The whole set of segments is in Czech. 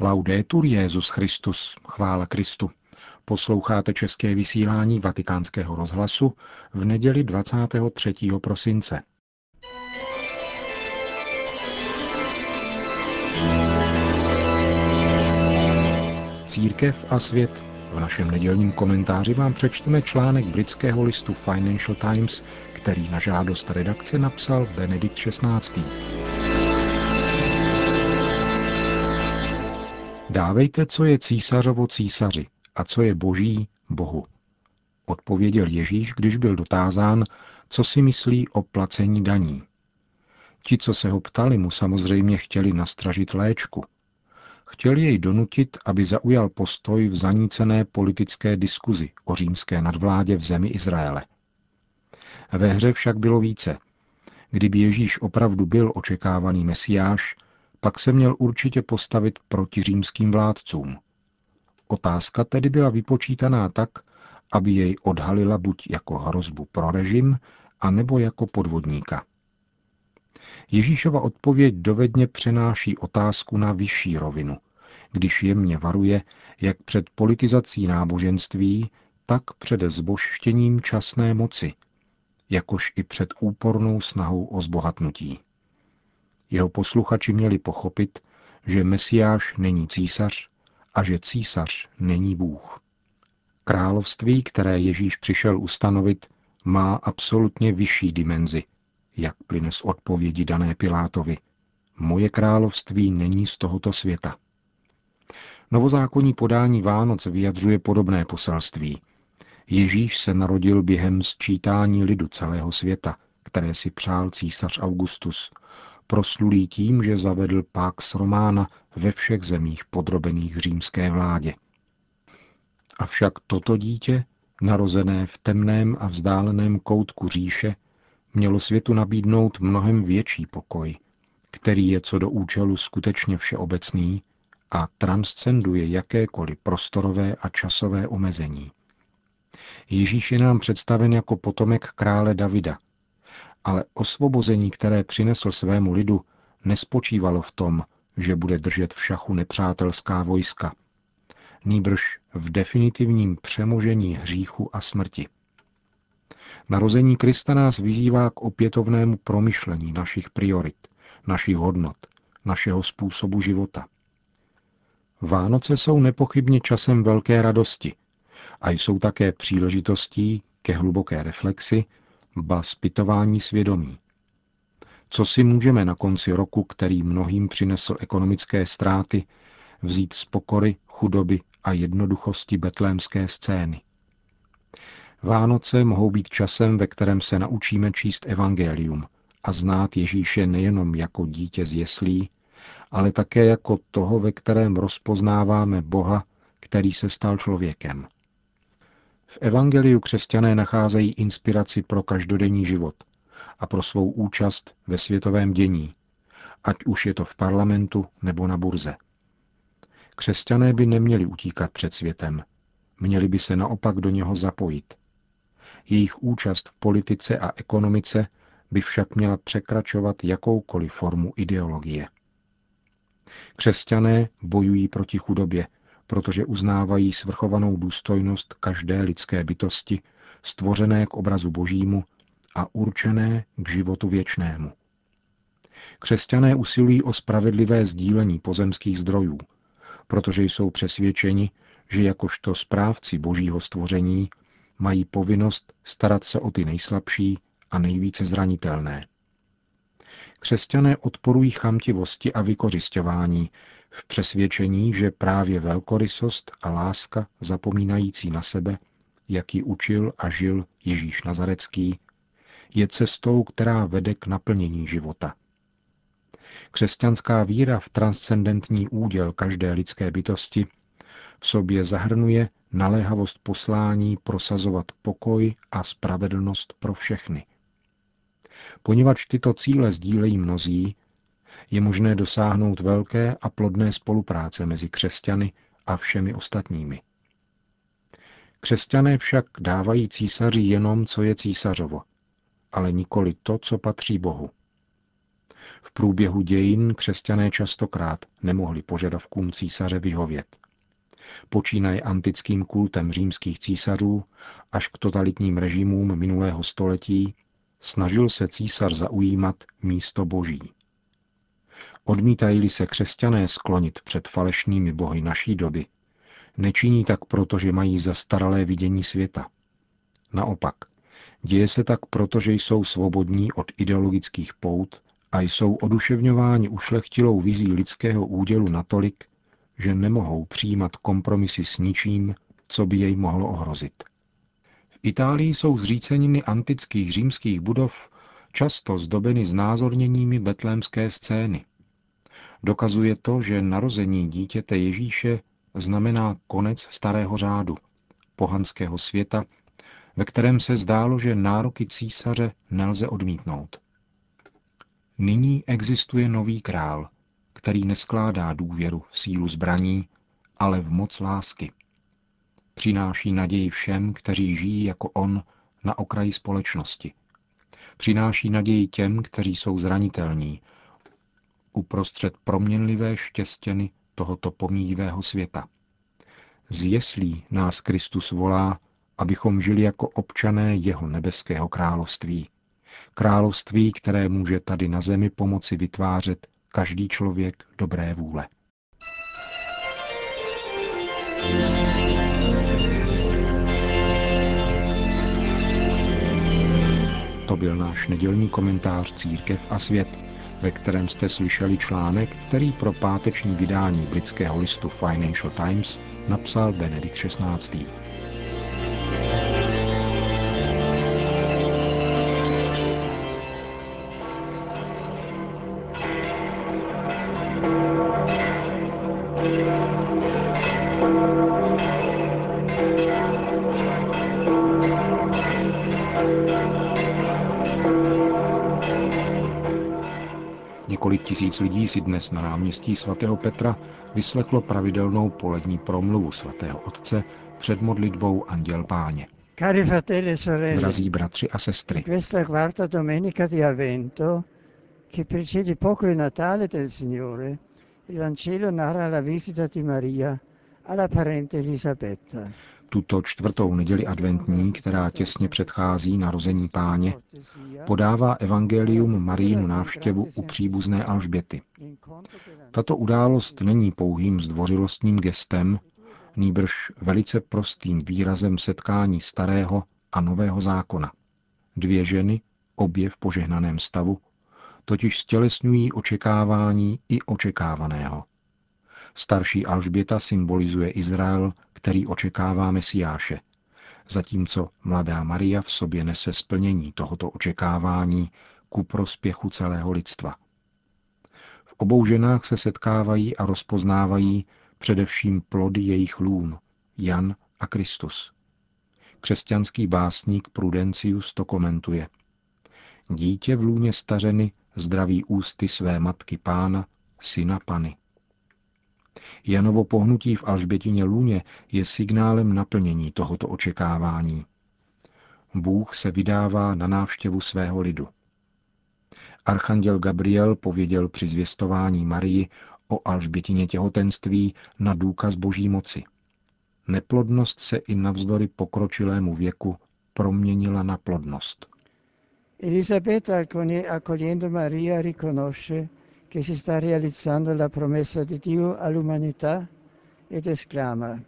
Laudetur Jezus Christus, chvála Kristu. Posloucháte české vysílání Vatikánského rozhlasu v neděli 23. prosince. Církev a svět. V našem nedělním komentáři vám přečteme článek britského listu Financial Times, který na žádost redakce napsal Benedikt XVI. Dávejte, co je císařovo císaři a co je boží Bohu. Odpověděl Ježíš, když byl dotázán, co si myslí o placení daní. Ti, co se ho ptali, mu samozřejmě chtěli nastražit léčku. Chtěli jej donutit, aby zaujal postoj v zanícené politické diskuzi o římské nadvládě v zemi Izraele. Ve hře však bylo více. Kdyby Ježíš opravdu byl očekávaný mesiáš, pak se měl určitě postavit proti římským vládcům. Otázka tedy byla vypočítaná tak, aby jej odhalila buď jako hrozbu pro režim, anebo jako podvodníka. Ježíšova odpověď dovedně přenáší otázku na vyšší rovinu, když jemně varuje jak před politizací náboženství, tak před zbožštěním časné moci, jakož i před úpornou snahou o zbohatnutí. Jeho posluchači měli pochopit, že Mesiáš není císař a že císař není Bůh. Království, které Ježíš přišel ustanovit, má absolutně vyšší dimenzi, jak plyne z odpovědi dané Pilátovi. Moje království není z tohoto světa. Novozákonní podání Vánoc vyjadřuje podobné poselství. Ježíš se narodil během sčítání lidu celého světa, které si přál císař Augustus, proslulý tím, že zavedl Pax Romana ve všech zemích podrobených římské vládě. Avšak toto dítě, narozené v temném a vzdáleném koutku říše, mělo světu nabídnout mnohem větší pokoj, který je co do účelu skutečně všeobecný a transcenduje jakékoliv prostorové a časové omezení. Ježíš je nám představen jako potomek krále Davida, ale osvobození, které přinesl svému lidu, nespočívalo v tom, že bude držet v šachu nepřátelská vojska, nýbrž v definitivním přemožení hříchu a smrti. Narození Krista nás vyzývá k opětovnému promyšlení našich priorit, našich hodnot, našeho způsobu života. Vánoce jsou nepochybně časem velké radosti a jsou také příležitostí ke hluboké reflexi ba zpytování svědomí. Co si můžeme na konci roku, který mnohým přinesl ekonomické ztráty, vzít z pokory, chudoby a jednoduchosti betlémské scény? Vánoce mohou být časem, ve kterém se naučíme číst evangelium a znát Ježíše nejenom jako dítě z jeslí, ale také jako toho, ve kterém rozpoznáváme Boha, který se stal člověkem. V evangeliu křesťané nacházejí inspiraci pro každodenní život a pro svou účast ve světovém dění, ať už je to v parlamentu nebo na burze. Křesťané by neměli utíkat před světem, měli by se naopak do něho zapojit. Jejich účast v politice a ekonomice by však měla překračovat jakoukoliv formu ideologie. Křesťané bojují proti chudobě, protože uznávají svrchovanou důstojnost každé lidské bytosti, stvořené k obrazu božímu a určené k životu věčnému. Křesťané usilují o spravedlivé sdílení pozemských zdrojů, protože jsou přesvědčeni, že jakožto správci božího stvoření mají povinnost starat se o ty nejslabší a nejvíce zranitelné. Křesťané odporují chamtivosti a vykořišťování, v přesvědčení, že právě velkorysost a láska zapomínající na sebe, jak ji učil a žil Ježíš Nazarecký, je cestou, která vede k naplnění života. Křesťanská víra v transcendentní úděl každé lidské bytosti v sobě zahrnuje naléhavost poslání prosazovat pokoj a spravedlnost pro všechny. Poněvadž tyto cíle sdílejí mnozí, je možné dosáhnout velké a plodné spolupráce mezi křesťany a všemi ostatními. Křesťané však dávají císaři jenom, co je císařovo, ale nikoli to, co patří Bohu. V průběhu dějin křesťané častokrát nemohli požadavkům císaře vyhovět. Počínaje antickým kultem římských císařů až k totalitním režimům minulého století snažil se císař zaujímat místo boží. Odmítají-li se křesťané sklonit před falešnými bohy naší doby, nečiní tak proto, že mají zastaralé vidění světa. Naopak, děje se tak proto, že jsou svobodní od ideologických pout a jsou oduševňováni ušlechtilou vizí lidského údělu natolik, že nemohou přijímat kompromisy s ničím, co by jej mohlo ohrozit. V Itálii jsou zříceniny antických římských budov často zdobeny znázorněními betlémské scény. Dokazuje to, že narození dítěte Ježíše znamená konec starého řádu, pohanského světa, ve kterém se zdálo, že nároky císaře nelze odmítnout. Nyní existuje nový král, který neskládá důvěru v sílu zbraní, ale v moc lásky. Přináší naději všem, kteří žijí jako on na okraji společnosti. Přináší naději těm, kteří jsou zranitelní, uprostřed proměnlivé štěstěny tohoto pomíjivého světa. Z jeslí nás Kristus volá, abychom žili jako občané jeho nebeského království. Království, které může tady na zemi pomoci vytvářet každý člověk dobré vůle. To byl náš nedělní komentář Církev a svět, ve kterém jste slyšeli článek, který pro páteční vydání britského listu Financial Times napsal Benedikt XVI. Tisíc lidí si dnes na náměstí svatého Petra vyslechlo pravidelnou polední promluvu svatého otce před modlitbou Anděl Páně. Cari fratelli e sorelle, Drazí bratři a sestry, questa quarta domenica di Avvento, che precede poco il Natale del Signore, il Vangelo narra la visita di Maria alla parente Elisabetta. Tuto čtvrtou neděli adventní, která těsně předchází narození páně, podává evangelium Marínu návštěvu u příbuzné Alžběty. Tato událost není pouhým zdvořilostním gestem, nýbrž velice prostým výrazem setkání starého a nového zákona. Dvě ženy, obě v požehnaném stavu, totiž stělesňují očekávání i očekávaného. Starší Alžběta symbolizuje Izrael, který očekává Mesiáše, zatímco mladá Maria v sobě nese splnění tohoto očekávání ku prospěchu celého lidstva. V obou ženách se setkávají a rozpoznávají především plody jejich lůn, Jan a Kristus. Křesťanský básník Prudencius to komentuje. Dítě v lůně stařeny zdraví ústy své matky pána, syna pany. Janovo pohnutí v Alžbětině lůně je signálem naplnění tohoto očekávání. Bůh se vydává na návštěvu svého lidu. Archanděl Gabriel pověděl při zvěstování Marii o Alžbětině těhotenství na důkaz boží moci. Neplodnost se i navzdory pokročilému věku proměnila na plodnost. Elisabetta, accogliendo Maria, riconosce che si sta realizzando la promessa di Dio all'umanità ed esclama,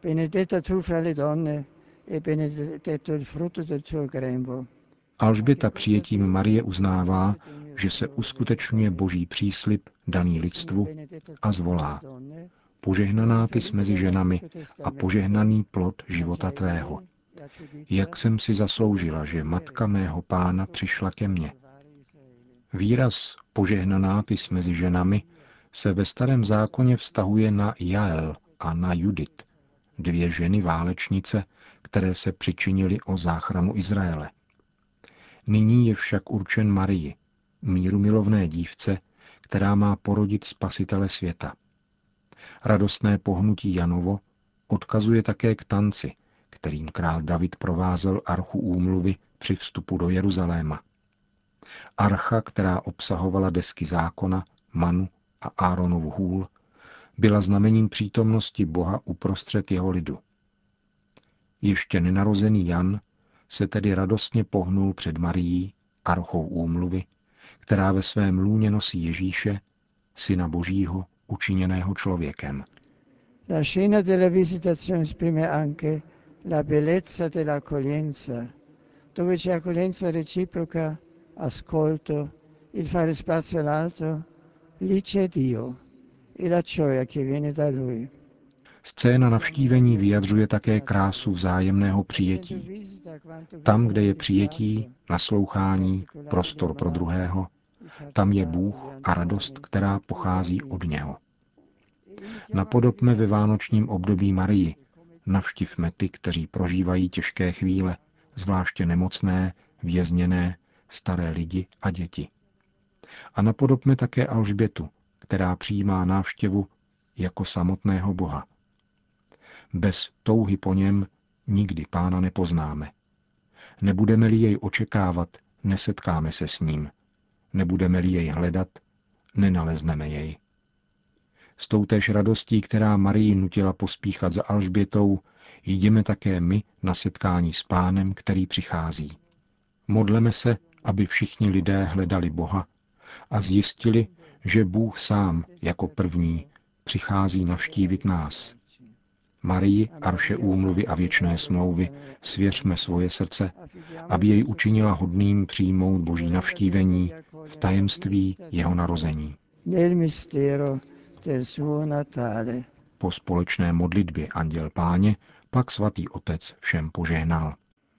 benedetta tu fra le donne e benedetto il frutto del tuo grembo. Alžběta přijetím Marie uznává, že se uskutečňuje boží příslip daný lidstvu a zvolá. Požehnaná ty jsi mezi ženami a požehnaný plod života tvého. Jak jsem si zasloužila, že matka mého pána přišla ke mně. Výraz požehnaná ty jsi mezi ženami se ve starém zákoně vztahuje na Jael a na Judit, dvě ženy válečnice, které se přičinily o záchranu Izraele. Nyní je však určen Marii, míru milovné dívce, která má porodit spasitele světa. Radostné pohnutí Janovo odkazuje také k tanci, kterým král David provázel archu úmluvy při vstupu do Jeruzaléma. Archa, která obsahovala desky zákona, manu a Áronovu hůl, byla znamením přítomnosti Boha uprostřed jeho lidu. Ještě nenarozený Jan se tedy radostně pohnul před Marií, archou úmluvy, která ve svém lůně nosí Ježíše, syna Božího, učiněného člověkem. La scena della visitazione esprime anche la bellezza dell'accoglienza, dove c'è accoglienza reciproca, ascolto, il fare spazio all'altro, lì c'è Dio e la gioia che viene da Lui. Scéna navštívení vyjadřuje také krásu vzájemného přijetí. Tam, kde je přijetí, naslouchání, prostor pro druhého, tam je Bůh a radost, která pochází od něho. Napodobme ve vánočním období Marii, navštivme ty, kteří prožívají těžké chvíle, zvláště nemocné, vězněné, staré lidi a děti. A napodobme také Alžbětu, která přijímá návštěvu jako samotného Boha. Bez touhy po něm nikdy pána nepoznáme. Nebudeme-li jej očekávat, nesetkáme se s ním. Nebudeme-li jej hledat, nenalezneme jej. S toutéž radostí, která Marii nutila pospíchat za Alžbětou, jdeme také my na setkání s pánem, který přichází. Modleme se, aby všichni lidé hledali Boha a zjistili, že Bůh sám jako první přichází navštívit nás. Marii, arše úmluvy a věčné smlouvy, svěřme svoje srdce, aby jej učinila hodným přijmout boží navštívení v tajemství jeho narození. Po společné modlitbě Anděl Páně pak svatý otec všem požehnal.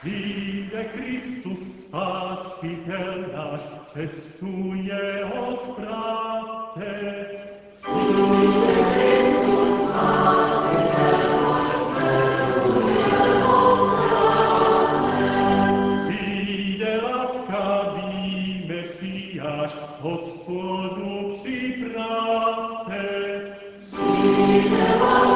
Přijde Kristus Spasitel náš, cestu jeho spravte. Přijde Kristus Spasitel náš, cestu jeho spravte. Přijde laskavý Mesiáš, Hospodu připravte. Přijde laskavý